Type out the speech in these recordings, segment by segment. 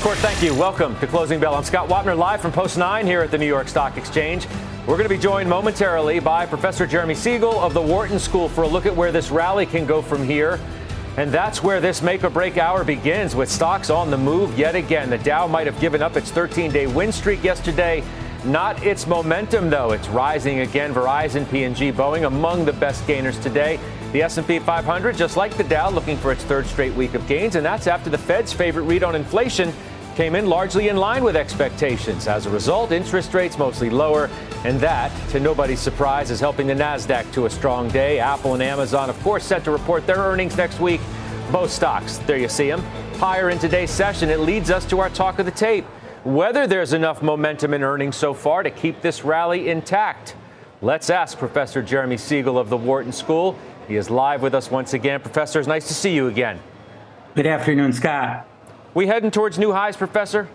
Court, thank you. Welcome to Closing Bell. I'm Scott Wapner, live from Post 9 here at the New York Stock Exchange. We're going to be joined momentarily by Professor Jeremy Siegel of the Wharton School for a look at where this rally can go from here. And that's where this make or break hour begins with stocks on the move yet again. The Dow might have given up its 13 day win streak yesterday. Not its momentum though. It's rising again. Verizon, P&G, Boeing among the best gainers today. The S&P 500 just like the Dow looking for its third straight week of gains and that's after the Fed's favorite read on inflation came in largely in line with expectations. As a result, interest rates mostly lower, and that, to nobody's surprise, is helping the Nasdaq to a strong day. Apple and Amazon, of course, set to report their earnings next week. Both stocks, there you see them, higher in today's session. It leads us to our talk of the tape. Whether there's enough momentum in earnings so far to keep this rally intact. Let's ask Professor Jeremy Siegel of the Wharton School. He is live with us once again. Professor, it's nice to see you again. Good afternoon, Scott. We heading towards new highs, Professor?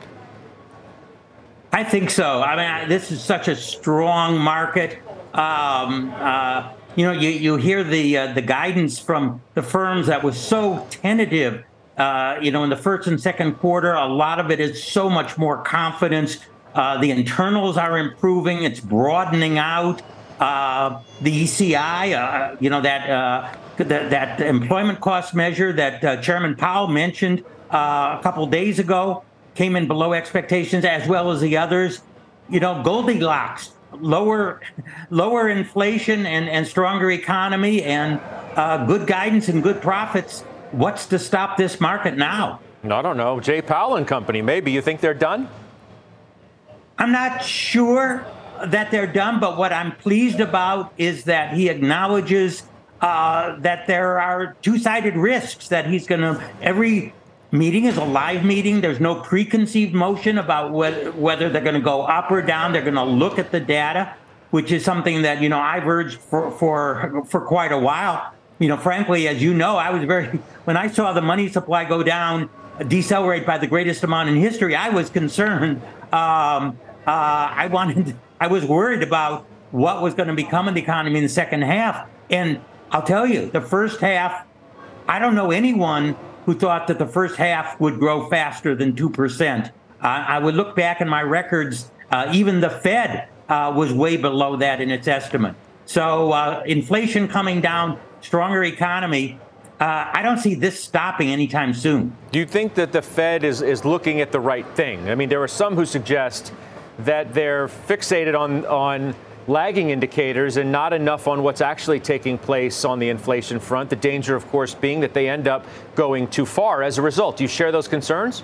I think so. I mean, this is such a strong market. Um, uh, you know, you, you hear the uh, the guidance from the firms that was so tentative. Uh, you know, in the first and second quarter, a lot of it is so much more confidence. Uh, the internals are improving. It's broadening out. Uh, the ECI, uh, you know, that, that, that employment cost measure that Chairman Powell mentioned uh, a couple days ago came in below expectations, as well as the others. You know, Goldilocks, lower, lower inflation and, and stronger economy, and uh, good guidance and good profits. What's to stop this market now? I don't know. Jay Powell and company, maybe. You think they're done? I'm not sure that they're done, but what I'm pleased about is that he acknowledges uh, that there are two sided risks, that he's going to, every meeting is a live meeting. There's no preconceived motion about whether, whether they're going to go up or down. They're going to look at the data, which is something that, you know, I've urged for, for, for quite a while. You know, frankly, as you know, I was very, when I saw the money supply go down, decelerate by the greatest amount in history, I was concerned. Um, uh, I wanted, I was worried about what was going to become of the economy in the second half. And I'll tell you, the first half, I don't know anyone who thought that the first half would grow faster than 2%. Uh, I would look back in my records, uh, even the Fed uh, was way below that in its estimate. So uh, inflation coming down, stronger economy. Uh, I don't see this stopping anytime soon. Do you think that the Fed is, is looking at the right thing? I mean, there are some who suggest that they're fixated on, on lagging indicators and not enough on what's actually taking place on the inflation front. The danger, of course, being that they end up going too far as a result. Do you share those concerns?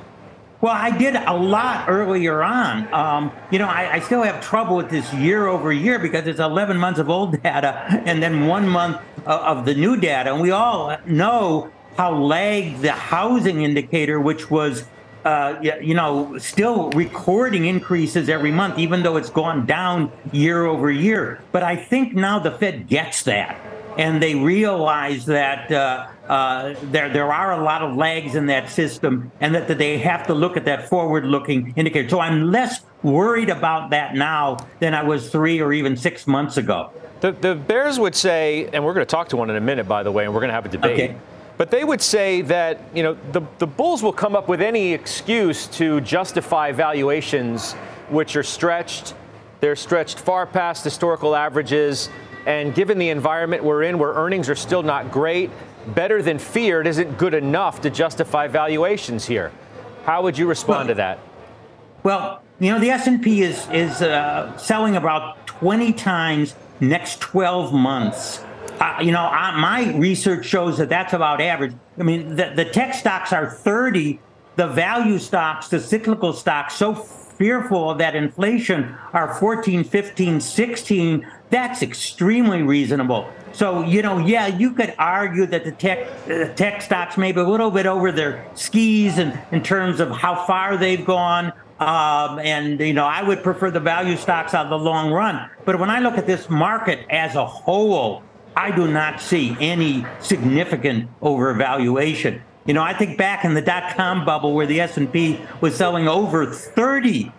Well, I did a lot earlier on. Um, you know, I, I, still have trouble with this year over year because it's 11 months of old data and then one month of the new data. And we all know how lagged the housing indicator, which was uh, you know, still recording increases every month, even though it's gone down year over year. But I think now the Fed gets that, and they realize that uh, uh, there there are a lot of lags in that system, and that, that they have to look at that forward-looking indicator. So I'm less worried about that now than I was three or even six months ago. The, the Bears would say, and we're going to talk to one in a minute, by the way, and we're going to have a debate. Okay but they would say that, you know, the, the Bulls will come up with any excuse to justify valuations which are stretched. They're stretched far past historical averages. And given the environment we're in, where earnings are still not great, better than feared isn't good enough to justify valuations here. How would you respond well, to that? Well, you know, the S&P is is uh, selling about 20 times next 12 months you know, my research shows that that's about average. I mean, the, the tech stocks are 30, the value stocks, the cyclical stocks, so fearful of that inflation are 14, 15, 16. That's extremely reasonable. So, you know, yeah, you could argue that the tech uh, tech stocks may be a little bit over their skis in, in terms of how far they've gone. Um, and, you know, I would prefer the value stocks on the long run. But when I look at this market as a whole, I do not see any significant overvaluation. You know, I think back in the dot com bubble where the S&P was selling over 30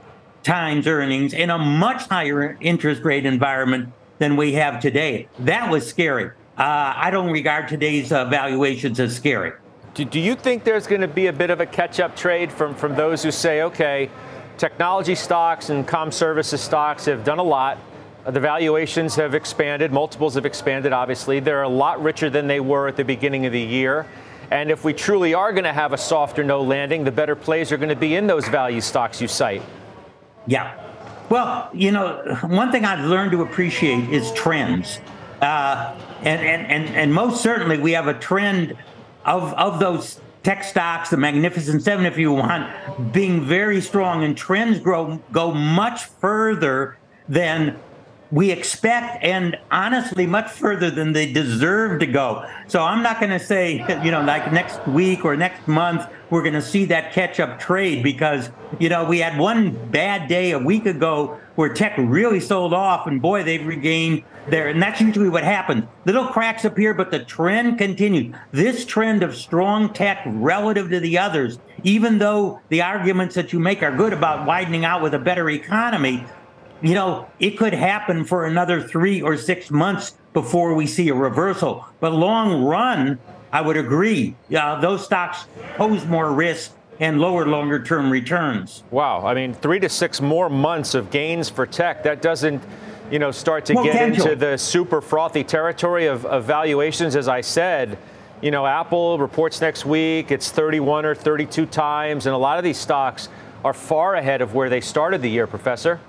times earnings in a much higher interest rate environment than we have today. That was scary. Uh, I don't regard today's uh, valuations as scary. Do, do you think there's going to be a bit of a catch up trade from, from those who say, okay, technology stocks and com services stocks have done a lot? The valuations have expanded, multiples have expanded, obviously. They're a lot richer than they were at the beginning of the year. And if we truly are going to have a soft or no landing, the better plays are going to be in those value stocks you cite. Yeah, well, you know, one thing I've learned to appreciate is trends. Uh, and, and, and, and most certainly we have a trend of, of those tech stocks, the Magnificent Seven, if you want, being very strong, and trends grow go much further than we expect, and honestly, much further than they deserve to go. So I'm not going to say, you know, like next week or next month, we're going to see that catch up trade because, you know, we had one bad day a week ago where tech really sold off, and boy, they've regained there. And that's usually what happens. Little cracks appear, but the trend continues. This trend of strong tech relative to the others, even though the arguments that you make are good about widening out with a better economy, you know, it could happen for another three or six months before we see a reversal. But long run, I would agree. Uh, those stocks pose more risk and lower longer term returns. Wow. I mean, three to six more months of gains for tech. That doesn't, you know, start to get into the super frothy territory of, of valuations, as I said. You know, Apple reports next week. It's 31 or 32 times, and a lot of these stocks are far ahead of where they started the year, Professor.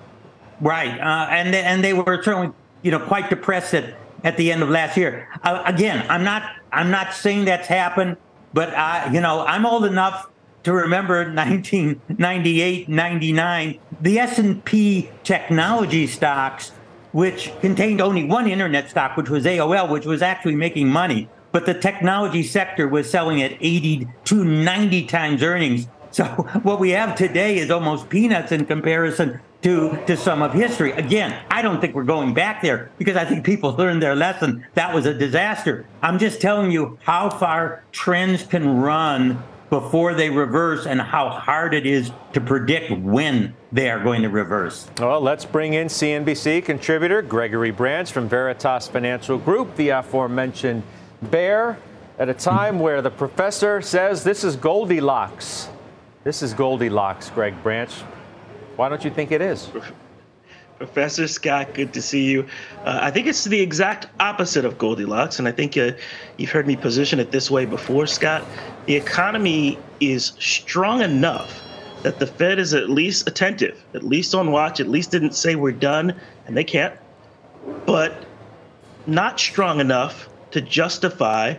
Right, uh, and they, and they were certainly you know quite depressed at, at the end of last year. Uh, again, I'm not I'm not saying that's happened, but I, you know I'm old enough to remember 1998, 99, the S&P technology stocks, which contained only one internet stock, which was AOL, which was actually making money, but the technology sector was selling at 80 to 90 times earnings. So what we have today is almost peanuts in comparison to, to some of history. Again, I don't think we're going back there because I think people learned their lesson. That was a disaster. I'm just telling you how far trends can run before they reverse and how hard it is to predict when they are going to reverse. Well, let's bring in CNBC contributor Gregory Branch from Veritas Financial Group, the aforementioned bear, at a time where the professor says this is Goldilocks. This is Goldilocks, Greg Branch. Why don't you think it is? Professor Scott, good to see you. Uh, I think it's the exact opposite of Goldilocks, and I think uh, you've heard me position it this way before, Scott. The economy is strong enough that the Fed is at least attentive, at least on watch, at least didn't say we're done, and they can't, but not strong enough to justify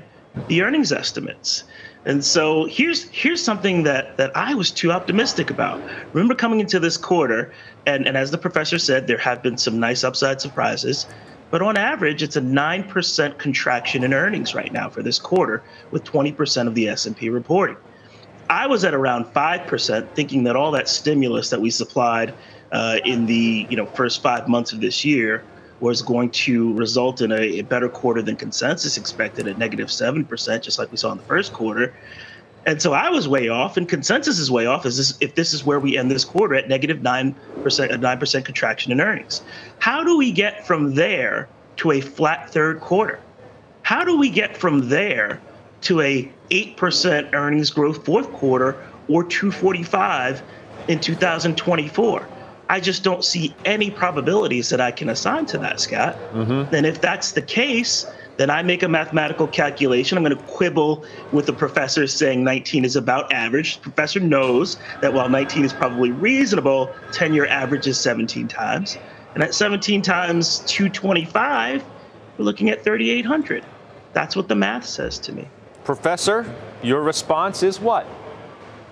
the earnings estimates. And so here's here's something that that I was too optimistic about. Remember coming into this quarter, and, and as the professor said, there have been some nice upside surprises. But on average, it's a 9% contraction in earnings right now for this quarter, with 20% of the S&P reporting. I was at around 5%, thinking that all that stimulus that we supplied uh, in the you know first five months of this year was going to result in a, a better quarter than consensus expected at negative 7%, just like we saw in the first quarter. And so I was way off, and consensus is way off. Is this if this is where we end this quarter at negative nine percent, a nine percent contraction in earnings? How do we get from there to a flat third quarter? How do we get from there to a eight percent earnings growth fourth quarter or 245 in 2024? I just don't see any probabilities that I can assign to that, Scott. Mm-hmm. And if that's the case, then I make a mathematical calculation. I'm going to quibble with the professor saying 19 is about average. The professor knows that while 19 is probably reasonable, 10 year average is 17 times. And at 17 times 225, we're looking at 3,800. That's what the math says to me. Professor, your response is what?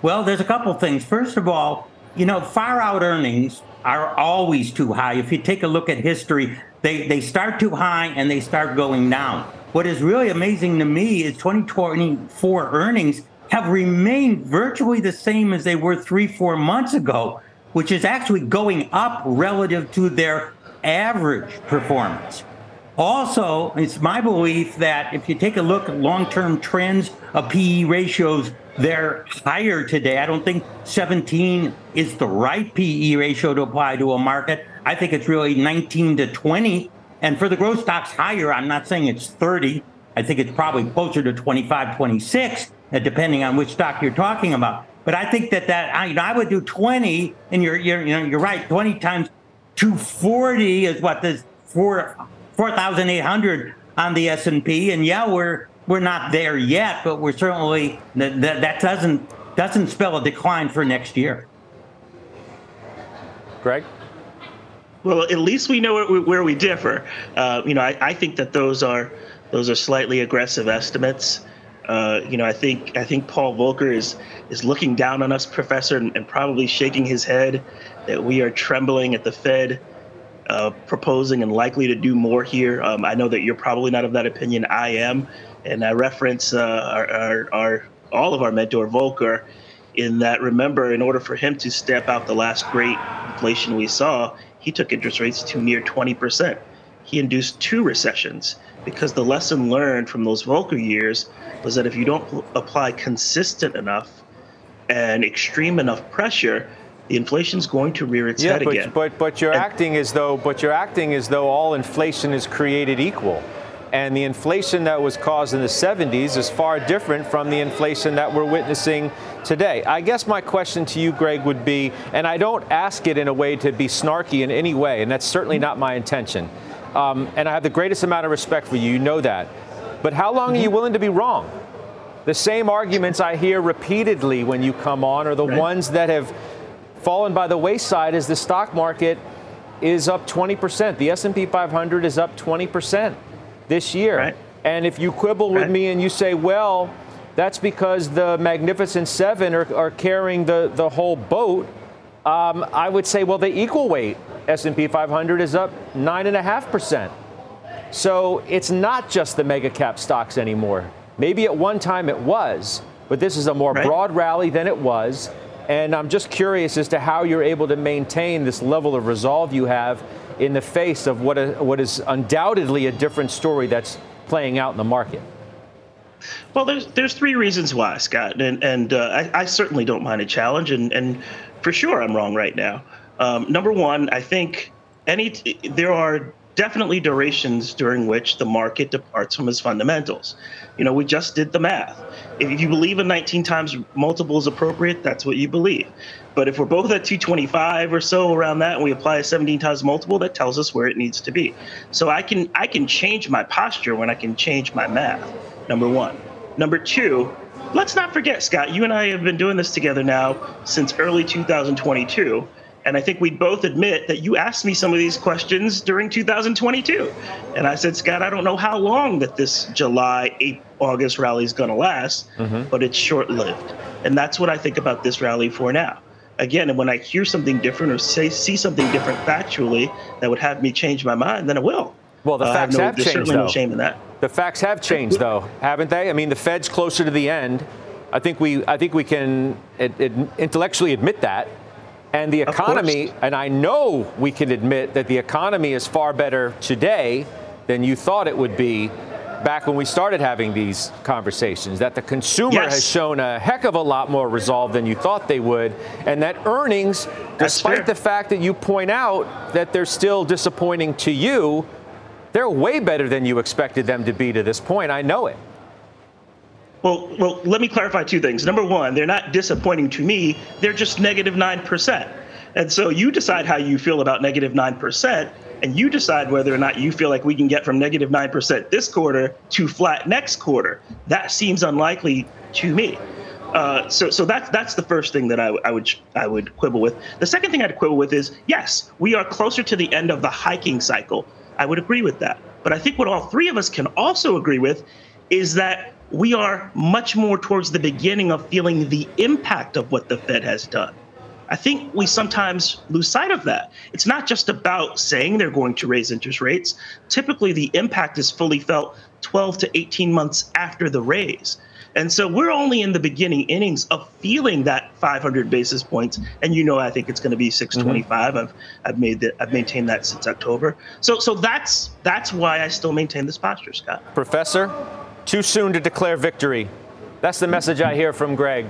Well, there's a couple things. First of all, you know, far out earnings are always too high. If you take a look at history, they, they start too high and they start going down. What is really amazing to me is 2024 earnings have remained virtually the same as they were three, four months ago, which is actually going up relative to their average performance. Also, it's my belief that if you take a look at long term trends of PE ratios, they're higher today. I don't think 17 is the right PE ratio to apply to a market. I think it's really 19 to 20. And for the growth stocks, higher. I'm not saying it's 30. I think it's probably closer to 25, 26, uh, depending on which stock you're talking about. But I think that that I, you know, I would do 20, and you're, you're you know you're right. 20 times 240 is what this four 4,800 on the S&P, and yeah, we're we're not there yet, but we're certainly that that doesn't doesn't spell a decline for next year. Greg. Well, at least we know where we differ. Uh, you know, I, I, think that those are those are slightly aggressive estimates. Uh, you know, I think I think Paul Volcker is is looking down on us, Professor, and, and probably shaking his head that we are trembling at the Fed uh, proposing and likely to do more here. Um, I know that you're probably not of that opinion. I am, and I reference uh, our, our, our all of our mentor Volcker in that. Remember, in order for him to step out the last great inflation we saw, he took interest rates to near 20%. He induced two recessions because the lesson learned from those Volcker years was that if you don't apply consistent enough and extreme enough pressure, the inflation's going to rear its yeah, head but, again. But but you're and, acting as though but you're acting as though all inflation is created equal. And the inflation that was caused in the 70s is far different from the inflation that we're witnessing today. I guess my question to you, Greg, would be, and I don't ask it in a way to be snarky in any way, and that's certainly not my intention. Um, and I have the greatest amount of respect for you, you know that. But how long are you willing to be wrong? The same arguments I hear repeatedly when you come on are the right. ones that have fallen by the wayside as the stock market is up 20%. The S&P 500 is up 20% this year. Right. And if you quibble right. with me and you say, well, that's because the Magnificent Seven are, are carrying the, the whole boat, um, I would say, well, the equal weight S&P 500 is up 9.5%. So it's not just the mega cap stocks anymore. Maybe at one time it was, but this is a more right. broad rally than it was. And I'm just curious as to how you're able to maintain this level of resolve you have in the face of what, a, what is undoubtedly a different story that's playing out in the market. Well, there's there's three reasons why, Scott, and and uh, I, I, certainly don't mind a challenge, and and for sure I'm wrong right now. Um, number one, I think any there are definitely durations during which the market departs from its fundamentals. You know, we just did the math. If you believe a 19 times multiple is appropriate, that's what you believe. But if we're both at 225 or so around that, and we apply a 17 times multiple, that tells us where it needs to be. So I can I can change my posture when I can change my math. Number one. Number two, let's not forget, Scott. You and I have been doing this together now since early 2022 and I think we both admit that you asked me some of these questions during 2022. And I said, Scott, I don't know how long that this July, 8, August rally is going to last, mm-hmm. but it's short lived. And that's what I think about this rally for now. Again, and when I hear something different or say, see something different factually that would have me change my mind, then I will. Well, the uh, facts no, have changed, certainly though. no shame in that. The facts have changed, though, haven't they? I mean, the Fed's closer to the end. I think we, I think we can it, it intellectually admit that. And the economy, and I know we can admit that the economy is far better today than you thought it would be back when we started having these conversations, that the consumer yes. has shown a heck of a lot more resolve than you thought they would, and that earnings, That's despite fair. the fact that you point out that they're still disappointing to you, they're way better than you expected them to be to this point. I know it. Well, well, let me clarify two things. Number one, they're not disappointing to me. They're just negative 9%. And so you decide how you feel about negative 9%, and you decide whether or not you feel like we can get from negative 9% this quarter to flat next quarter. That seems unlikely to me. Uh, so, so that's that's the first thing that I, I would I would quibble with. The second thing I'd quibble with is yes, we are closer to the end of the hiking cycle. I would agree with that. But I think what all three of us can also agree with is that we are much more towards the beginning of feeling the impact of what the Fed has done. I think we sometimes lose sight of that. It's not just about saying they're going to raise interest rates. Typically, the impact is fully felt 12 to 18 months after the raise. And so we're only in the beginning innings of feeling that 500 basis points. And you know, I think it's going to be 625. Mm-hmm. I've I've made that I've maintained that since October. So so that's that's why I still maintain this posture, Scott. Professor, too soon to declare victory. That's the message I hear from Greg.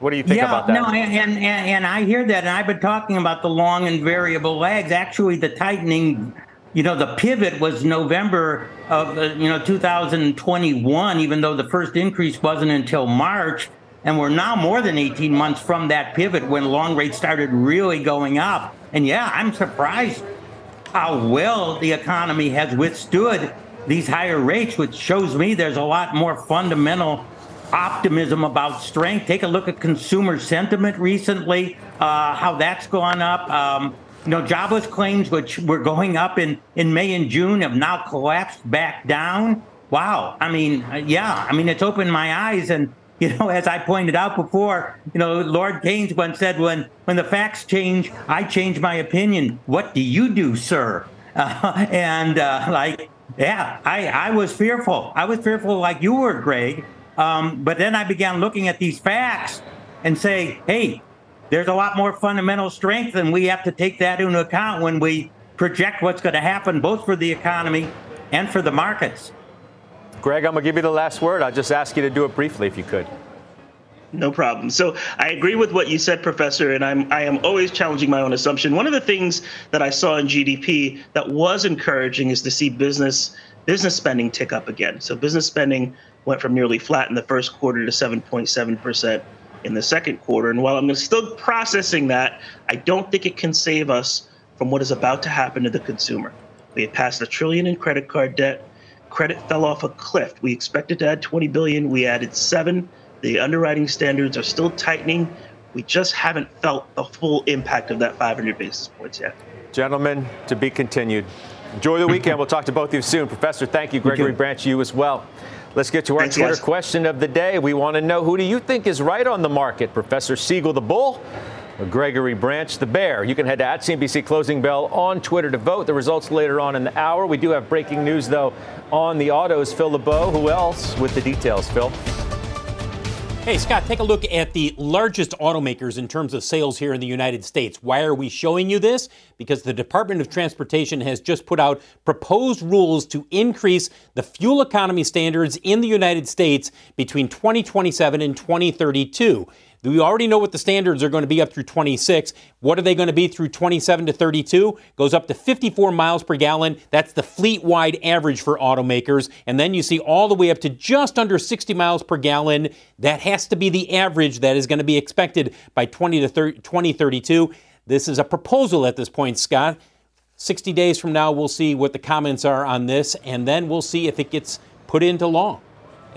What do you think yeah, about that? No, and, and, and I hear that, and I've been talking about the long and variable lags. Actually, the tightening, you know, the pivot was November of uh, you know 2021, even though the first increase wasn't until March, and we're now more than 18 months from that pivot when long rates started really going up. And yeah, I'm surprised how well the economy has withstood these higher rates, which shows me there's a lot more fundamental optimism about strength. Take a look at consumer sentiment recently, uh, how that's gone up. Um, you know, jobless claims, which were going up in, in May and June, have now collapsed back down. Wow. I mean, uh, yeah, I mean, it's opened my eyes. And, you know, as I pointed out before, you know, Lord Keynes once said, when, when the facts change, I change my opinion. What do you do, sir? Uh, and, uh, like, yeah, I, I was fearful. I was fearful like you were, Greg. Um, but then I began looking at these facts and say, hey, there's a lot more fundamental strength, and we have to take that into account when we project what's going to happen both for the economy and for the markets. Greg, I'm going to give you the last word. I'll just ask you to do it briefly if you could. No problem. So I agree with what you said, Professor, and I'm I am always challenging my own assumption. One of the things that I saw in GDP that was encouraging is to see business business spending tick up again. So business spending went from nearly flat in the first quarter to 7.7% in the second quarter. And while I'm still processing that, I don't think it can save us from what is about to happen to the consumer. We had passed a trillion in credit card debt. Credit fell off a cliff. We expected to add 20 billion. We added seven. The underwriting standards are still tightening. We just haven't felt the full impact of that 500 basis points yet. Gentlemen, to be continued. Enjoy the weekend. we'll talk to both of you soon. Professor, thank you. Gregory Branch, you as well. Let's get to our Thanks, Twitter guys. question of the day. We want to know who do you think is right on the market? Professor Siegel, the bull, or Gregory Branch, the bear? You can head to at CNBC Closing Bell on Twitter to vote. The results later on in the hour. We do have breaking news, though, on the autos. Phil LeBeau, who else with the details? Phil? Hey, Scott, take a look at the largest automakers in terms of sales here in the United States. Why are we showing you this? Because the Department of Transportation has just put out proposed rules to increase the fuel economy standards in the United States between 2027 and 2032. We already know what the standards are going to be up through 26. What are they going to be through 27 to 32? Goes up to 54 miles per gallon. That's the fleet wide average for automakers. And then you see all the way up to just under 60 miles per gallon. That has to be the average that is going to be expected by 20 to 30, 2032. This is a proposal at this point, Scott. 60 days from now, we'll see what the comments are on this, and then we'll see if it gets put into law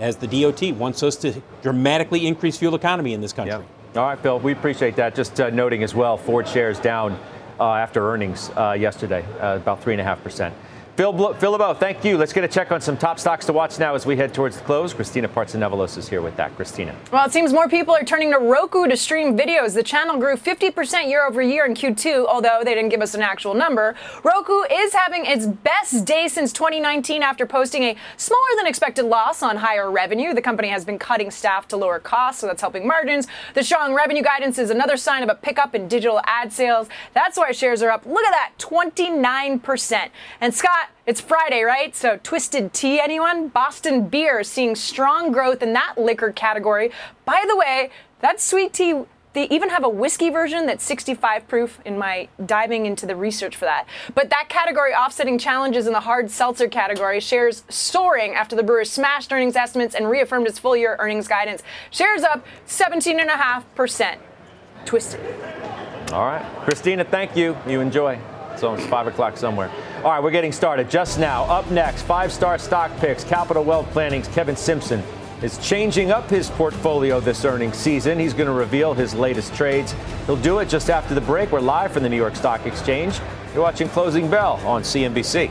as the DOT wants us to dramatically increase fuel economy in this country. Yep. All right, Bill, we appreciate that. Just uh, noting as well, Ford shares down uh, after earnings uh, yesterday, uh, about 3.5%. Phil, Phil LeBeau, thank you. Let's get a check on some top stocks to watch now as we head towards the close. Christina Partsinevelos is here with that. Christina. Well, it seems more people are turning to Roku to stream videos. The channel grew 50% year over year in Q2, although they didn't give us an actual number. Roku is having its best day since 2019 after posting a smaller than expected loss on higher revenue. The company has been cutting staff to lower costs, so that's helping margins. The strong revenue guidance is another sign of a pickup in digital ad sales. That's why shares are up. Look at that, 29%. And Scott, it's Friday, right? So, Twisted Tea, anyone? Boston Beer seeing strong growth in that liquor category. By the way, that sweet tea, they even have a whiskey version that's 65 proof in my diving into the research for that. But that category offsetting challenges in the hard seltzer category, shares soaring after the brewer smashed earnings estimates and reaffirmed its full year earnings guidance. Shares up 17.5%. Twisted. All right. Christina, thank you. You enjoy. It's almost 5 o'clock somewhere. All right, we're getting started just now. Up next, five star stock picks, Capital Wealth Planning's Kevin Simpson is changing up his portfolio this earnings season. He's going to reveal his latest trades. He'll do it just after the break. We're live from the New York Stock Exchange. You're watching Closing Bell on CNBC.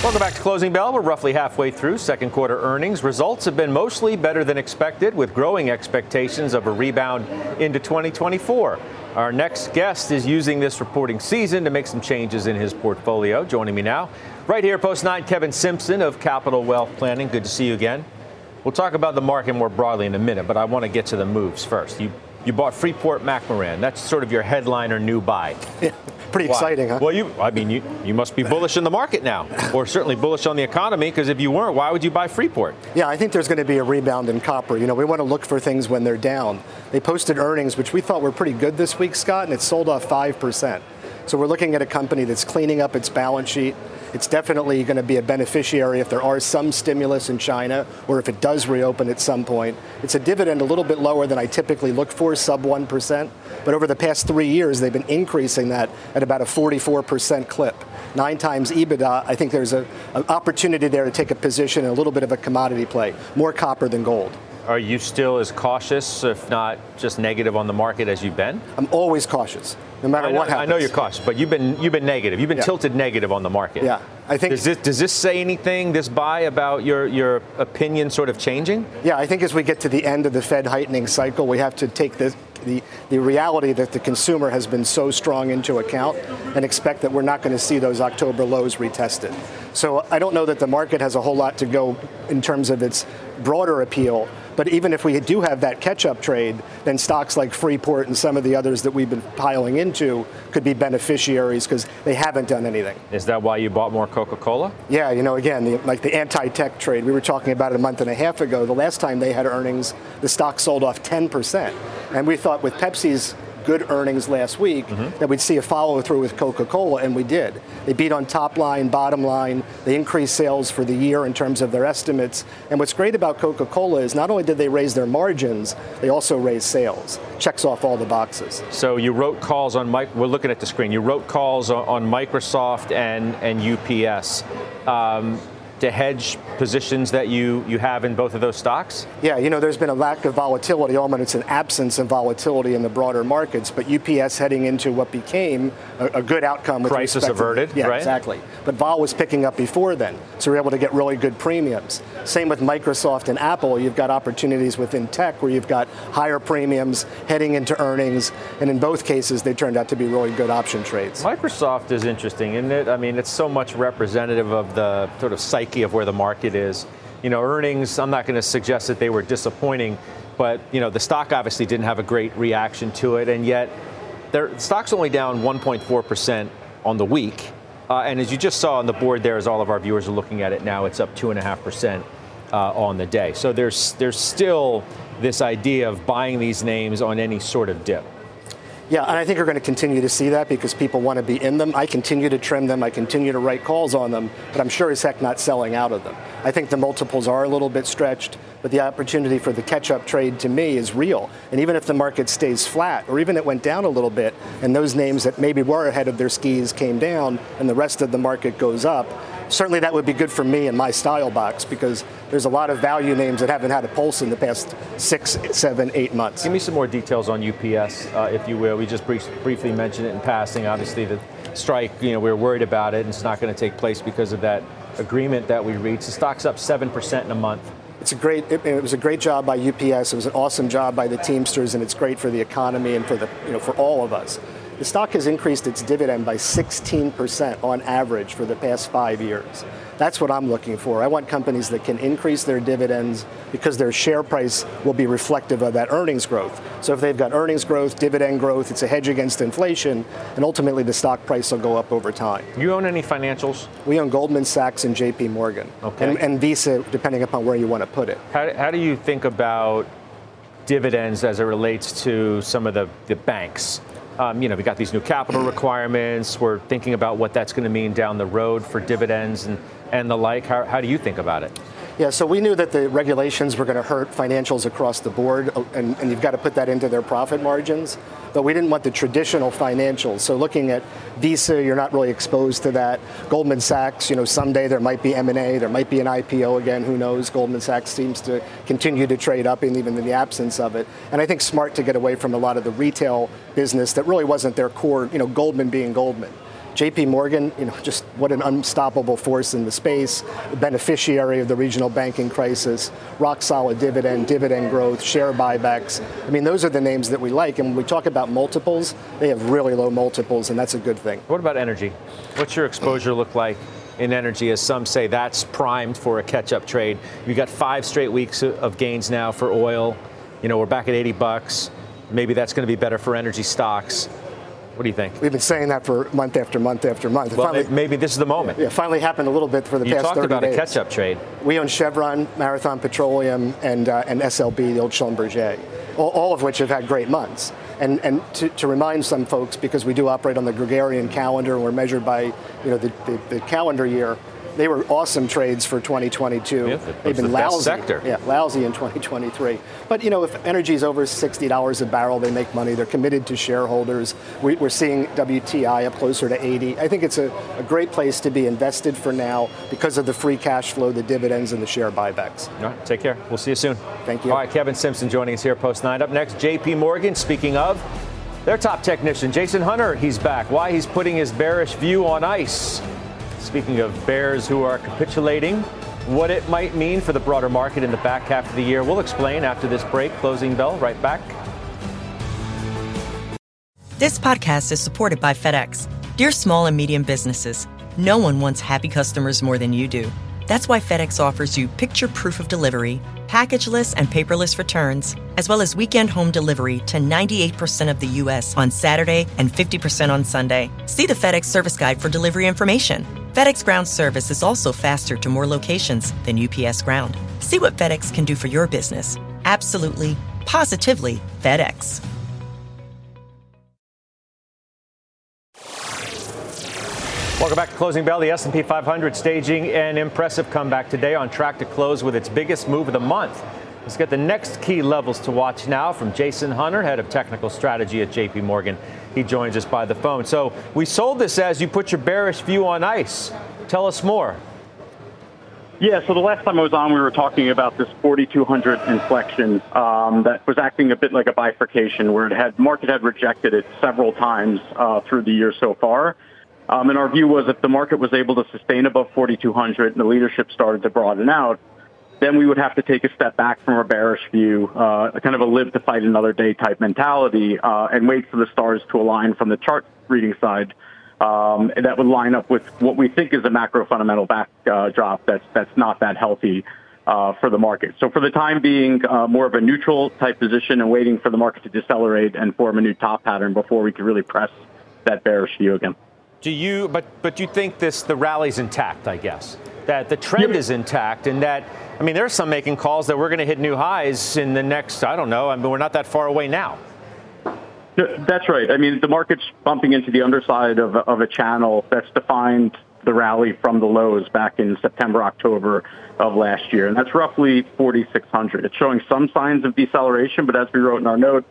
Welcome back to Closing Bell. We're roughly halfway through second quarter earnings. Results have been mostly better than expected, with growing expectations of a rebound into 2024. Our next guest is using this reporting season to make some changes in his portfolio. Joining me now, right here, Post 9, Kevin Simpson of Capital Wealth Planning. Good to see you again. We'll talk about the market more broadly in a minute, but I want to get to the moves first. You you bought Freeport McMoran. That's sort of your headliner new buy. Yeah, pretty Why? exciting, huh? Well, you, I mean, you, you must be bullish in the market now, or certainly bullish on the economy, because if you weren't, why would you buy Freeport? Yeah, I think there's going to be a rebound in copper. You know, we want to look for things when they're down. They posted earnings, which we thought were pretty good this week, Scott, and it sold off 5%. So we're looking at a company that's cleaning up its balance sheet. It's definitely going to be a beneficiary if there are some stimulus in China or if it does reopen at some point. It's a dividend a little bit lower than I typically look for, sub 1%. But over the past three years, they've been increasing that at about a 44% clip. Nine times EBITDA, I think there's an opportunity there to take a position in a little bit of a commodity play, more copper than gold. Are you still as cautious, if not just negative on the market as you've been? I'm always cautious, no matter know, what happens. I know you're cautious, but you've been you've been negative. You've been yeah. tilted negative on the market. Yeah, I think. Does this, does this say anything, this buy, about your your opinion sort of changing? Yeah, I think as we get to the end of the Fed heightening cycle, we have to take this the, the reality that the consumer has been so strong into account and expect that we're not going to see those October lows retested. So I don't know that the market has a whole lot to go in terms of its broader appeal. But even if we do have that catch up trade, then stocks like Freeport and some of the others that we've been piling into could be beneficiaries because they haven't done anything. Is that why you bought more Coca Cola? Yeah, you know, again, the, like the anti tech trade, we were talking about it a month and a half ago. The last time they had earnings, the stock sold off 10%. And we thought with Pepsi's good earnings last week mm-hmm. that we'd see a follow through with Coca Cola, and we did. They beat on top line, bottom line. They increased sales for the year in terms of their estimates. And what's great about Coca Cola is not only did they raise their margins, they also raised sales. Checks off all the boxes. So you wrote calls on Mike. We're looking at the screen. You wrote calls on Microsoft and and UPS. Um, to hedge positions that you, you have in both of those stocks? Yeah, you know, there's been a lack of volatility, almost it's an absence of volatility in the broader markets, but UPS heading into what became a, a good outcome. With Crisis averted, yeah, right? exactly. But vol was picking up before then, so we're able to get really good premiums. Same with Microsoft and Apple. You've got opportunities within tech where you've got higher premiums heading into earnings, and in both cases, they turned out to be really good option trades. Microsoft is interesting, isn't it? I mean, it's so much representative of the sort of psyche psyche of where the market is. You know, earnings, I'm not going to suggest that they were disappointing, but, you know, the stock obviously didn't have a great reaction to it, and yet their stock's only down 1.4% on the week. Uh, and as you just saw on the board there, as all of our viewers are looking at it now, it's up 2.5% uh, on the day. So there's, there's still this idea of buying these names on any sort of dip. Yeah, and I think we're going to continue to see that because people want to be in them. I continue to trim them, I continue to write calls on them, but I'm sure as heck not selling out of them. I think the multiples are a little bit stretched, but the opportunity for the catch up trade to me is real. And even if the market stays flat, or even it went down a little bit, and those names that maybe were ahead of their skis came down, and the rest of the market goes up, certainly that would be good for me and my style box because there's a lot of value names that haven't had a pulse in the past six, seven, eight months. Give me some more details on UPS, uh, if you will. We just brief, briefly mentioned it in passing. Obviously, the strike, you know, we are worried about it, and it's not going to take place because of that agreement that we reached. The stock's up 7% in a month. It's a great. It, it, was a great job by UPS. It was an awesome job by the Teamsters, and it's great for the economy and for the you know for all of us. The stock has increased its dividend by 16% on average for the past five years. That's what I'm looking for. I want companies that can increase their dividends because their share price will be reflective of that earnings growth. So if they've got earnings growth, dividend growth, it's a hedge against inflation, and ultimately the stock price will go up over time. You own any financials? We own Goldman Sachs and JP Morgan. Okay. And, and Visa, depending upon where you want to put it. How, how do you think about dividends as it relates to some of the, the banks? Um, you know, we got these new capital requirements. We're thinking about what that's going to mean down the road for dividends and, and the like. How, how do you think about it? Yeah, so we knew that the regulations were going to hurt financials across the board, uh, and, and, you've got to put that into their profit margins. But we didn't want the traditional financials. So looking at Visa, you're not really exposed to that. Goldman Sachs, you know, someday there might be M&A, there might be an IPO again. Who knows? Goldman Sachs seems to continue to trade up, even in the absence of it. And I think smart to get away from a lot of the retail business that really wasn't their core. You know, Goldman being Goldman. JP Morgan, you know, just what an unstoppable force in the space, beneficiary of the regional banking crisis, rock solid dividend, dividend growth, share buybacks. I mean, those are the names that we like. And when we talk about multiples, they have really low multiples, and that's a good thing. What about energy? What's your exposure look like? in energy, as some say that's primed for a catch up trade. You got five straight weeks of gains now for oil. You know, we're back at 80 bucks. Maybe that's going to be better for energy stocks. What do you think? We've been saying that for month after month after month. Well, finally, maybe this is the moment. Yeah, finally happened a little bit for the you past 30 days. You talked about a catch-up trade. We own Chevron, Marathon Petroleum, and, uh, and SLB, the old Schlumberger, all, all, of which have had great months. And, and to, to, remind some folks, because we do operate on the Gregorian calendar and we're measured by you know, the, the, the calendar year, they were awesome trades for 2022. Yeah, They've been the lousy. sector. Yeah, lousy in 2023. But you know, if energy is over $60 a barrel, they make money. They're committed to shareholders. We, are seeing WTI up closer to 80. I think it's a, a, great place to be invested for now because of the free cash flow, the dividends, and the share buybacks. All right, take care. We'll see you soon. Thank you. All right, Kevin Simpson joining us here, Post 9. Up next, JP Morgan. Speaking of, their top technician, Jason Hunter, he's back. Why he's putting his bearish view on ice. Speaking of bears who are capitulating, what it might mean for the broader market in the back half of the year, we'll explain after this break. Closing bell, right back. This podcast is supported by FedEx. Dear small and medium businesses, no one wants happy customers more than you do. That's why FedEx offers you picture proof of delivery, packageless and paperless returns, as well as weekend home delivery to 98% of the U.S. on Saturday and 50% on Sunday. See the FedEx service guide for delivery information. FedEx Ground service is also faster to more locations than UPS Ground. See what FedEx can do for your business. Absolutely, positively FedEx. Welcome back to Closing Bell. The S&P 500 staging an impressive comeback today on track to close with its biggest move of the month. Let's get the next key levels to watch now from Jason Hunter, head of technical strategy at JP Morgan. He joins us by the phone. So we sold this as you put your bearish view on ice. Tell us more. Yeah, so the last time I was on, we were talking about this 4,200 inflection um, that was acting a bit like a bifurcation, where it had market had rejected it several times uh, through the year so far. Um, and our view was if the market was able to sustain above 4,200 and the leadership started to broaden out, then we would have to take a step back from our bearish view, uh, kind of a live to fight another day type mentality, uh, and wait for the stars to align from the chart reading side. Um, that would line up with what we think is a macro fundamental backdrop uh, that's that's not that healthy uh, for the market. So for the time being, uh, more of a neutral type position and waiting for the market to decelerate and form a new top pattern before we can really press that bearish view again. Do you? But but you think this the rally's intact? I guess that the trend is intact and that I mean, there's some making calls that we're going to hit new highs in the next, I don't know, I mean, we're not that far away now. That's right. I mean, the market's bumping into the underside of, of a channel that's defined the rally from the lows back in September, October of last year. And that's roughly 4,600. It's showing some signs of deceleration, but as we wrote in our note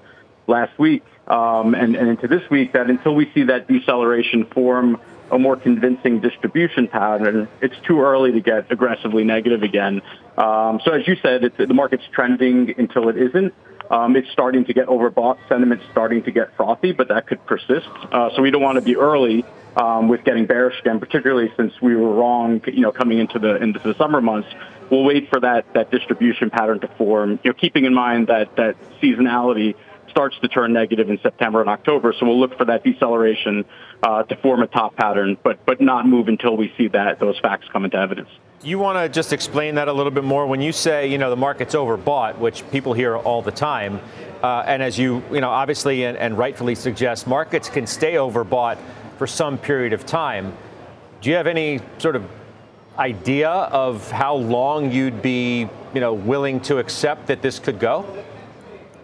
last week um, and, and into this week, that until we see that deceleration form a more convincing distribution pattern, it's too early to get aggressively negative again. Um, so as you said, the market's trending until it isn't. Um, it's starting to get overbought. Sentiment's starting to get frothy, but that could persist. Uh, so we don't want to be early um, with getting bearish again, particularly since we were wrong, you know, coming into the into the summer months. We'll wait for that that distribution pattern to form. You know, keeping in mind that that seasonality starts to turn negative in September and October. So we'll look for that deceleration uh, to form a top pattern, but but not move until we see that those facts come into evidence. You want to just explain that a little bit more when you say you know the market's overbought, which people hear all the time, uh, and as you you know obviously and, and rightfully suggest, markets can stay overbought for some period of time. Do you have any sort of idea of how long you'd be you know willing to accept that this could go?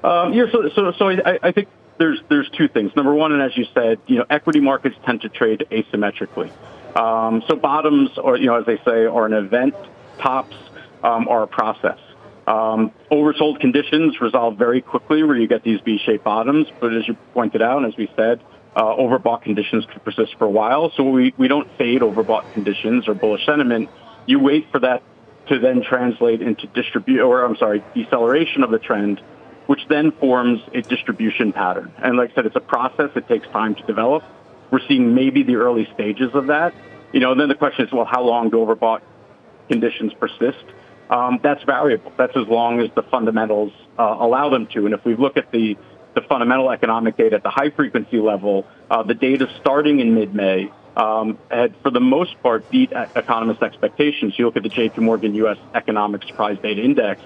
Um, yeah, so, so, so I, I think there's there's two things. Number one, and as you said, you know, equity markets tend to trade asymmetrically. Um, so bottoms, or you know, as they say, are an event. Tops um, are a process. Um, oversold conditions resolve very quickly where you get these V-shaped bottoms, but as you pointed out, and as we said, uh, overbought conditions could persist for a while. So we, we don't fade overbought conditions or bullish sentiment. You wait for that to then translate into distribute, or I'm sorry, deceleration of the trend, which then forms a distribution pattern. And like I said, it's a process. It takes time to develop. We're seeing maybe the early stages of that. You know, and then the question is, well, how long do overbought conditions persist? Um, that's variable. That's as long as the fundamentals uh, allow them to. And if we look at the, the fundamental economic data at the high frequency level, uh, the data starting in mid-May um, had, for the most part, beat economists' expectations. You look at the J.P. Morgan U.S. Economic Surprise Data Index.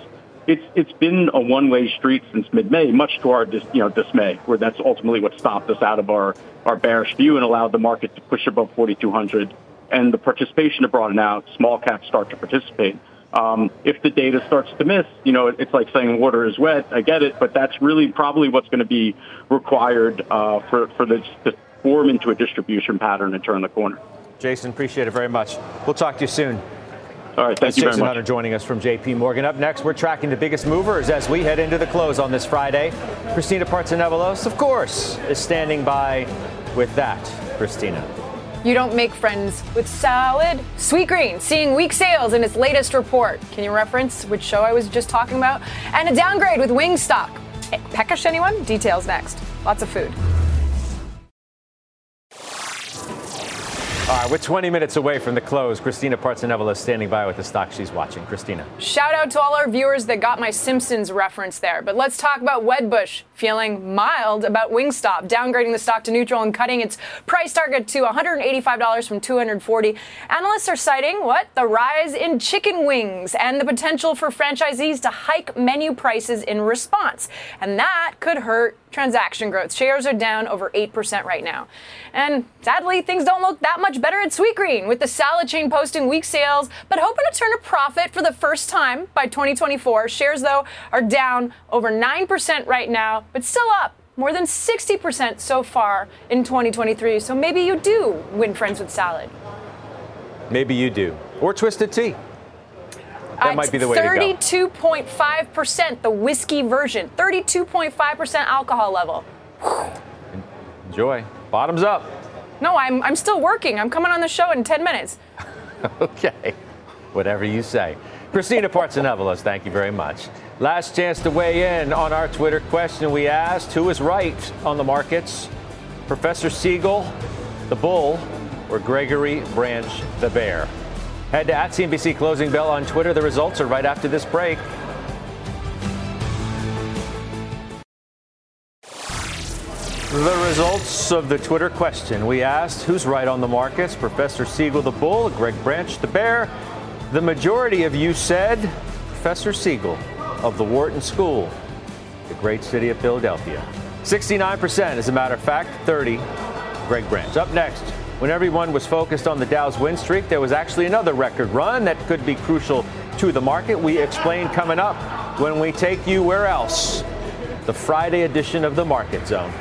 It's it's been a one-way street since mid-May, much to our dis, you know dismay. Where that's ultimately what stopped us out of our our bearish view and allowed the market to push above 4,200, and the participation to broaden out. Small caps start to participate. Um, if the data starts to miss, you know, it's like saying water is wet. I get it, but that's really probably what's going to be required uh, for for this to form into a distribution pattern and turn the corner. Jason, appreciate it very much. We'll talk to you soon. All right, thank That's you Jason very much. Hunter joining us from J.P. Morgan. Up next, we're tracking the biggest movers as we head into the close on this Friday. Christina Partsinevelos, of course, is standing by with that. Christina. You don't make friends with salad. Sweetgreen seeing weak sales in its latest report. Can you reference which show I was just talking about? And a downgrade with Wingstop. Eh, Peckish anyone? Details next. Lots of food. All right, we're 20 minutes away from the close. Christina Partsinevelos standing by with the stock she's watching. Christina. Shout out to all our viewers that got my Simpsons reference there. But let's talk about Wedbush feeling mild about Wingstop, downgrading the stock to neutral and cutting its price target to $185 from $240. Analysts are citing what? The rise in chicken wings and the potential for franchisees to hike menu prices in response. And that could hurt transaction growth. Shares are down over 8% right now. And sadly, things don't look that much better at Sweetgreen, with the salad chain posting weak sales, but hoping to turn a profit for the first time by 2024. Shares, though, are down over 9% right now, but still up more than 60% so far in 2023. So maybe you do win friends with salad. Maybe you do. Or twisted tea. That might be the way 32.5%, the whiskey version. 32.5% alcohol level. Enjoy. Bottoms up. No, I'm, I'm still working. I'm coming on the show in 10 minutes. okay. Whatever you say. Christina Partsinevelos, thank you very much. Last chance to weigh in on our Twitter question we asked who is right on the markets? Professor Siegel, the bull, or Gregory Branch, the bear? Head to at CNBC Closing Bell on Twitter. The results are right after this break. The results of the Twitter question. We asked who's right on the markets Professor Siegel the bull, Greg Branch the bear. The majority of you said Professor Siegel of the Wharton School, the great city of Philadelphia. 69%, as a matter of fact, 30, Greg Branch. Up next, when everyone was focused on the Dow's win streak, there was actually another record run that could be crucial to the market. We explain coming up when we take you where else? The Friday edition of the Market Zone.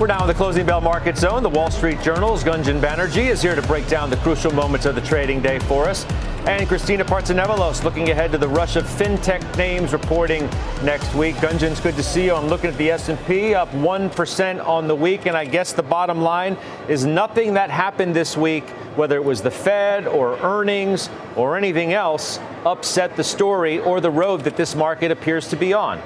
We're now in the closing bell market zone. The Wall Street Journal's Gunjan Banerjee is here to break down the crucial moments of the trading day for us. And Christina Partsinevelos looking ahead to the rush of fintech names reporting next week. Gunjan's good to see you. I'm looking at the S&P up 1% on the week, and I guess the bottom line is nothing that happened this week, whether it was the Fed or earnings or anything else, upset the story or the road that this market appears to be on.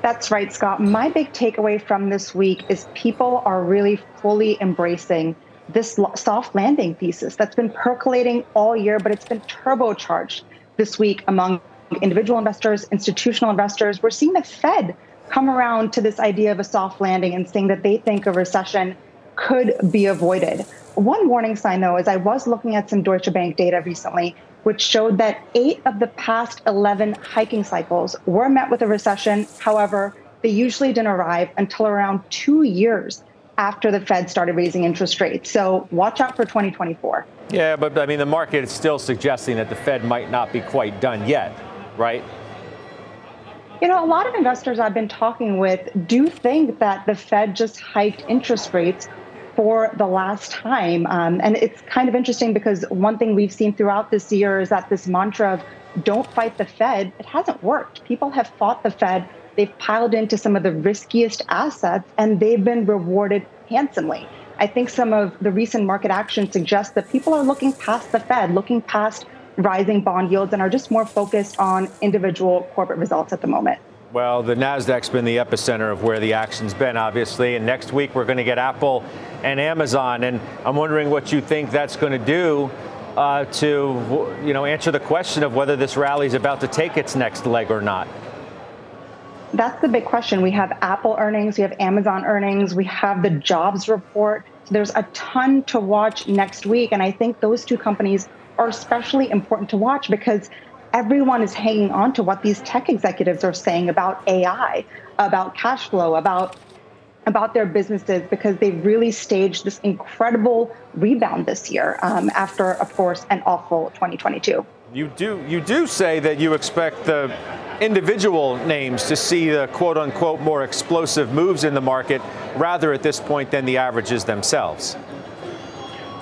That's right, Scott. My big takeaway from this week is people are really fully embracing this soft landing thesis that's been percolating all year, but it's been turbocharged this week among individual investors, institutional investors. We're seeing the Fed come around to this idea of a soft landing and saying that they think a recession could be avoided. One warning sign, though, is I was looking at some Deutsche Bank data recently, which showed that eight of the past 11 hiking cycles were met with a recession. However, they usually didn't arrive until around two years after the Fed started raising interest rates. So watch out for 2024. Yeah, but I mean, the market is still suggesting that the Fed might not be quite done yet, right? You know, a lot of investors I've been talking with do think that the Fed just hiked interest rates for the last time. Um, and it's kind of interesting because one thing we've seen throughout this year is that this mantra of don't fight the Fed, it hasn't worked. People have fought the Fed, they've piled into some of the riskiest assets, and they've been rewarded handsomely. I think some of the recent market action suggests that people are looking past the Fed, looking past rising bond yields, and are just more focused on individual corporate results at the moment. Well, the Nasdaq's been the epicenter of where the action's been, obviously. And next week we're going to get Apple and Amazon, and I'm wondering what you think that's going to do uh, to, you know, answer the question of whether this rally is about to take its next leg or not. That's the big question. We have Apple earnings, we have Amazon earnings, we have the jobs report. There's a ton to watch next week, and I think those two companies are especially important to watch because everyone is hanging on to what these tech executives are saying about AI, about cash flow, about about their businesses because they've really staged this incredible rebound this year um, after, of course, an awful 2022. You do you do say that you expect the individual names to see the quote unquote more explosive moves in the market rather at this point than the averages themselves.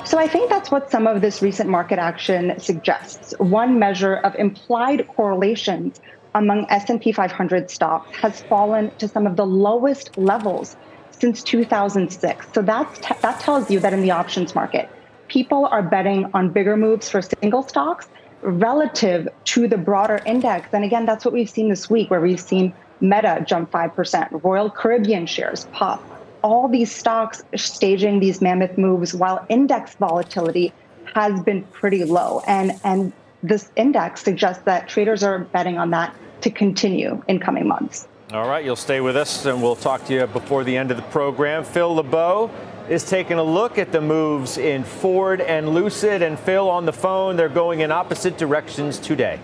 So I think that's what some of this recent market action suggests. One measure of implied correlations among S&P 500 stocks has fallen to some of the lowest levels since 2006. So that that tells you that in the options market, people are betting on bigger moves for single stocks relative to the broader index. And again, that's what we've seen this week, where we've seen Meta jump 5%, Royal Caribbean shares pop, all these stocks staging these mammoth moves while index volatility has been pretty low. And, and this index suggests that traders are betting on that to continue in coming months. All right, you'll stay with us and we'll talk to you before the end of the program. Phil LeBeau is taking a look at the moves in Ford and Lucid. And Phil on the phone, they're going in opposite directions today.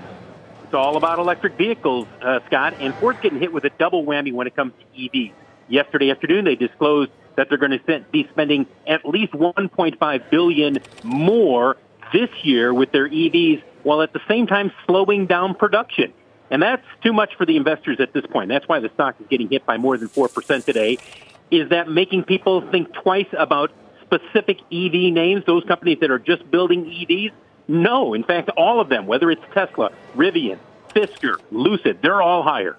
It's all about electric vehicles, uh, Scott, and Ford's getting hit with a double whammy when it comes to EVs. Yesterday afternoon, they disclosed that they're going to be spending at least 1.5 billion more this year with their EVs, while at the same time slowing down production. And that's too much for the investors at this point. That's why the stock is getting hit by more than 4% today. Is that making people think twice about specific EV names, those companies that are just building EVs? No. In fact, all of them, whether it's Tesla, Rivian, Fisker, Lucid, they're all higher.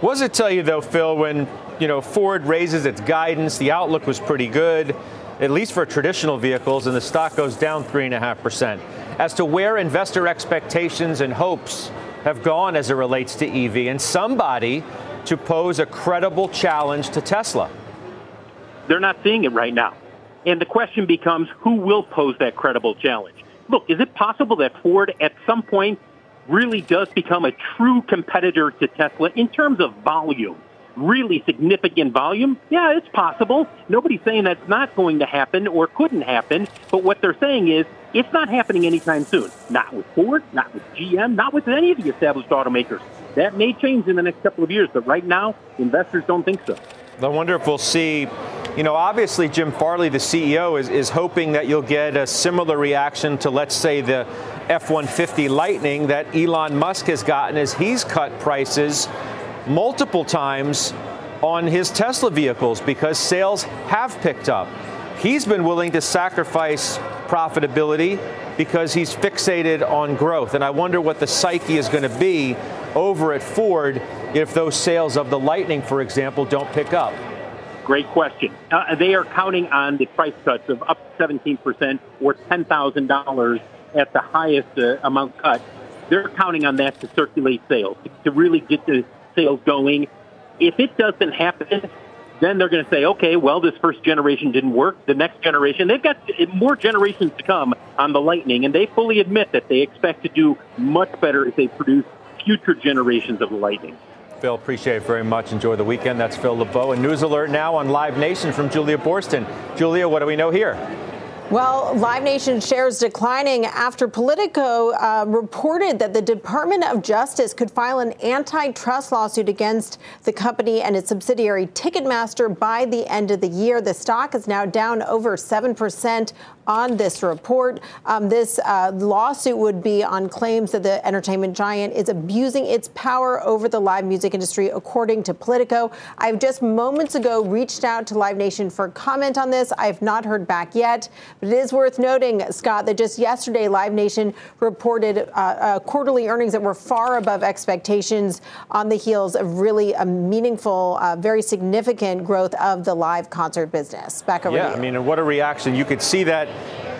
What does it tell you, though, Phil, when you know Ford raises its guidance, the outlook was pretty good, at least for traditional vehicles, and the stock goes down three and a half percent. As to where investor expectations and hopes have gone as it relates to EV, and somebody to pose a credible challenge to Tesla. They're not seeing it right now. And the question becomes who will pose that credible challenge? Look, is it possible that Ford at some point really does become a true competitor to Tesla in terms of volume? Really significant volume? Yeah, it's possible. Nobody's saying that's not going to happen or couldn't happen. But what they're saying is it's not happening anytime soon. Not with Ford, not with GM, not with any of the established automakers. That may change in the next couple of years, but right now, investors don't think so. I wonder if we'll see. You know, obviously, Jim Farley, the CEO, is, is hoping that you'll get a similar reaction to, let's say, the F 150 Lightning that Elon Musk has gotten as he's cut prices multiple times on his Tesla vehicles because sales have picked up. He's been willing to sacrifice profitability because he's fixated on growth. And I wonder what the psyche is going to be over at Ford if those sales of the Lightning, for example, don't pick up. Great question. Uh, they are counting on the price cuts of up 17% or $10,000 at the highest uh, amount cut. They're counting on that to circulate sales, to really get the sales going. If it doesn't happen, then they're going to say, okay, well, this first generation didn't work. The next generation, they've got more generations to come on the Lightning, and they fully admit that they expect to do much better if they produce future generations of the Lightning. Phil, appreciate it very much. Enjoy the weekend. That's Phil LeBeau. And news alert now on Live Nation from Julia Boorstin. Julia, what do we know here? Well, Live Nation shares declining after Politico uh, reported that the Department of Justice could file an antitrust lawsuit against the company and its subsidiary Ticketmaster by the end of the year. The stock is now down over 7% on this report. Um, this uh, lawsuit would be on claims that the entertainment giant is abusing its power over the live music industry, according to Politico. I've just moments ago reached out to Live Nation for comment on this. I have not heard back yet, but it is worth noting, Scott, that just yesterday Live Nation reported uh, uh, quarterly earnings that were far above expectations on the heels of really a meaningful, uh, very significant growth of the live concert business. Back over yeah, to you. I mean, and what a reaction. You could see that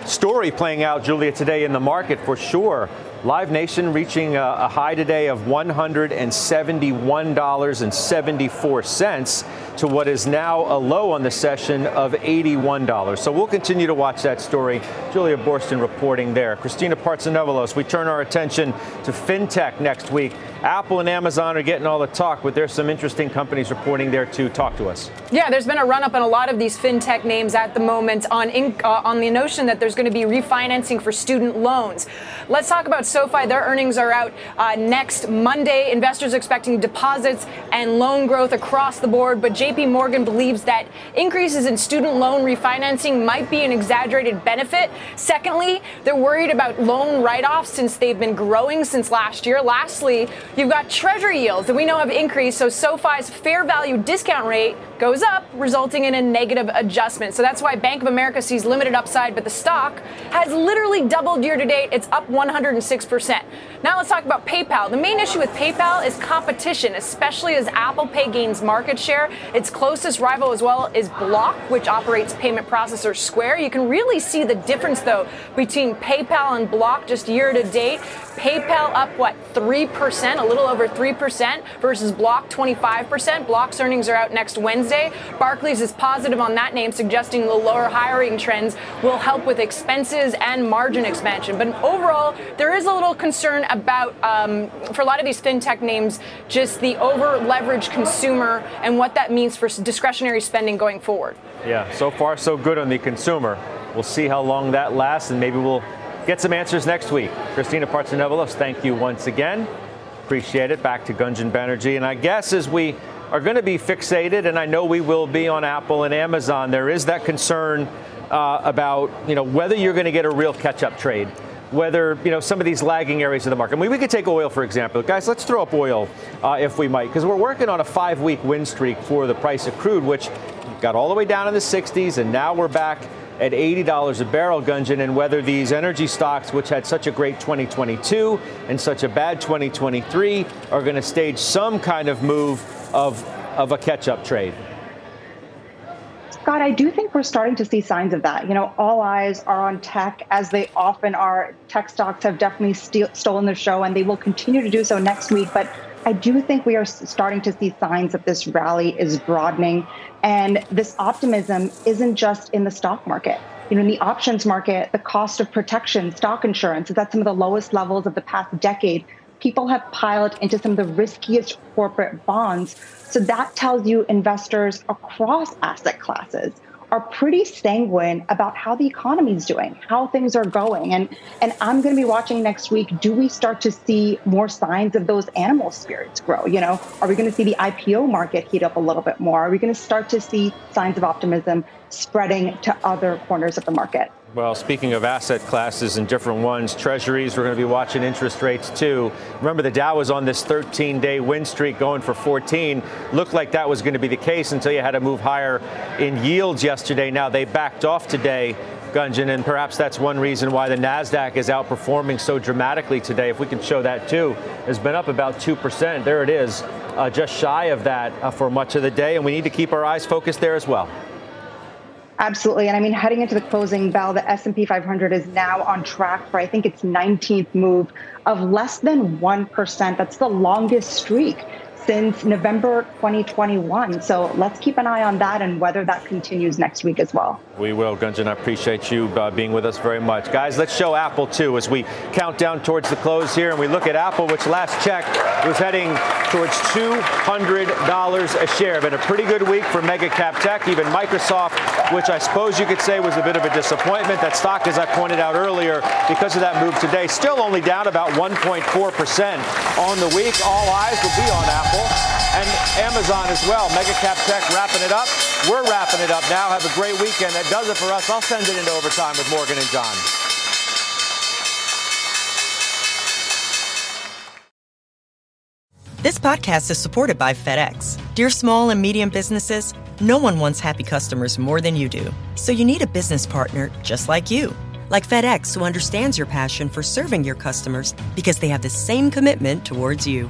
story playing out, Julia, today in the market for sure. Live Nation reaching a, a high today of $171.74 to what is now a low on the session of $81. So we'll continue to watch that story. Julia Boorstin reporting there. Christina Partsinevelos, we turn our attention to fintech next week. Apple and Amazon are getting all the talk, but there's some interesting companies reporting there too. Talk to us. Yeah, there's been a run up in a lot of these fintech names at the moment on in, uh, on the notion that there's going to be refinancing for student loans. Let's talk about SoFi. Their earnings are out uh, next Monday. Investors expecting deposits and loan growth across the board, but JP Morgan believes that increases in student loan refinancing might be an exaggerated benefit. Secondly, they're worried about loan write-offs since they've been growing since last year. Lastly, You've got treasury yields that we know have increased, so SoFi's fair value discount rate goes up, resulting in a negative adjustment. So that's why Bank of America sees limited upside, but the stock has literally doubled year to date. It's up 106%. Now let's talk about PayPal. The main issue with PayPal is competition, especially as Apple Pay gains market share. Its closest rival as well is Block, which operates payment processor Square. You can really see the difference though between PayPal and Block just year to date. PayPal up what 3%, a little over 3% versus Block 25%. Block's earnings are out next Wednesday. Barclays is positive on that name, suggesting the lower hiring trends will help with expenses and margin expansion. But overall, there is a little concern about, um, for a lot of these fintech names, just the over leveraged consumer and what that means for discretionary spending going forward. Yeah, so far so good on the consumer. We'll see how long that lasts, and maybe we'll get some answers next week. Christina Partsinevelos, thank you once again. Appreciate it. Back to Gunjan Banerjee. And I guess as we are going to be fixated, and I know we will be on Apple and Amazon, there is that concern uh, about you know whether you're going to get a real catch-up trade whether you know some of these lagging areas of the market. I mean, we could take oil for example, guys. Let's throw up oil uh, if we might, because we're working on a five-week win streak for the price of crude, which got all the way down in the 60s, and now we're back at $80 a barrel, Gunjan, and whether these energy stocks, which had such a great 2022 and such a bad 2023, are going to stage some kind of move of, of a catch-up trade. Scott, I do think we're starting to see signs of that. You know, all eyes are on tech, as they often are. Tech stocks have definitely st- stolen the show, and they will continue to do so next week. But I do think we are starting to see signs that this rally is broadening. And this optimism isn't just in the stock market. You know, in the options market, the cost of protection, stock insurance, is at some of the lowest levels of the past decade. People have piled into some of the riskiest corporate bonds. So that tells you investors across asset classes are pretty sanguine about how the economy is doing, how things are going. And, and I'm going to be watching next week. Do we start to see more signs of those animal spirits grow? You know, are we going to see the IPO market heat up a little bit more? Are we going to start to see signs of optimism spreading to other corners of the market? Well, speaking of asset classes and different ones, treasuries, we're going to be watching interest rates too. Remember, the Dow was on this 13 day win streak going for 14. Looked like that was going to be the case until you had to move higher in yields yesterday. Now they backed off today. Gunjan, and perhaps that's one reason why the NASDAQ is outperforming so dramatically today. If we can show that too, has been up about 2%. There it is, uh, just shy of that uh, for much of the day, and we need to keep our eyes focused there as well. Absolutely. And I mean, heading into the closing bell, the S&P 500 is now on track for, I think its 19th move of less than 1%. That's the longest streak since November 2021. So let's keep an eye on that and whether that continues next week as well. We will, Gunjan. I appreciate you uh, being with us very much. Guys, let's show Apple too as we count down towards the close here and we look at Apple, which last check was heading towards $200 a share. Been a pretty good week for mega cap tech. Even Microsoft, which I suppose you could say was a bit of a disappointment. That stock, as I pointed out earlier, because of that move today, still only down about 1.4% on the week. All eyes will be on Apple and Amazon as well. Mega cap tech wrapping it up. We're wrapping it up now. Have a great weekend. That does it for us. I'll send it into overtime with Morgan and John. This podcast is supported by FedEx. Dear small and medium businesses, no one wants happy customers more than you do. So you need a business partner just like you. Like FedEx, who understands your passion for serving your customers because they have the same commitment towards you.